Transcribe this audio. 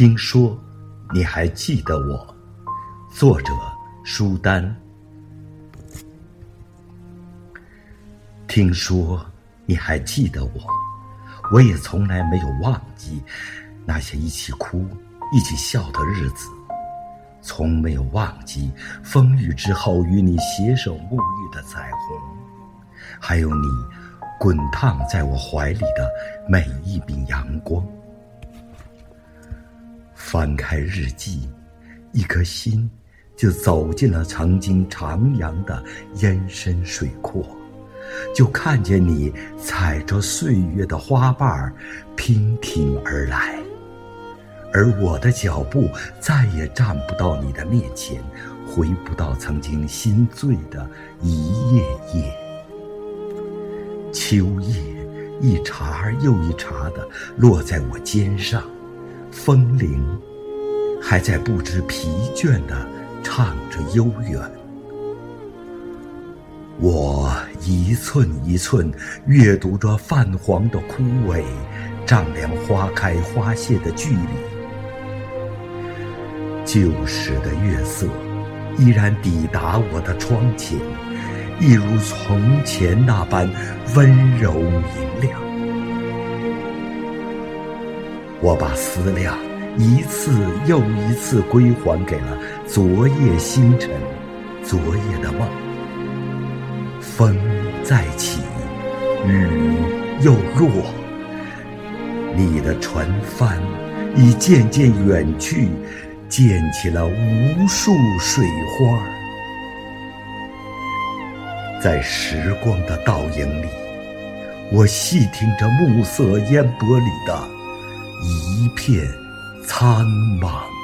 听说你还记得我，作者舒丹。听说你还记得我，我也从来没有忘记那些一起哭、一起笑的日子，从没有忘记风雨之后与你携手沐浴的彩虹，还有你滚烫在我怀里的每一米阳光。翻开日记，一颗心就走进了曾经徜徉的烟深水阔，就看见你踩着岁月的花瓣儿娉婷而来，而我的脚步再也站不到你的面前，回不到曾经心醉的一夜夜。秋叶一茬又一茬的落在我肩上。风铃还在不知疲倦地唱着悠远，我一寸一寸阅读着泛黄的枯萎，丈量花开花谢的距离。旧时的月色依然抵达我的窗前，一如从前那般温柔明亮。我把思量一次又一次归还给了昨夜星辰，昨夜的梦。风再起，雨又落，你的船帆已渐渐远去，溅起了无数水花。在时光的倒影里，我细听着暮色烟波里的。一片苍茫。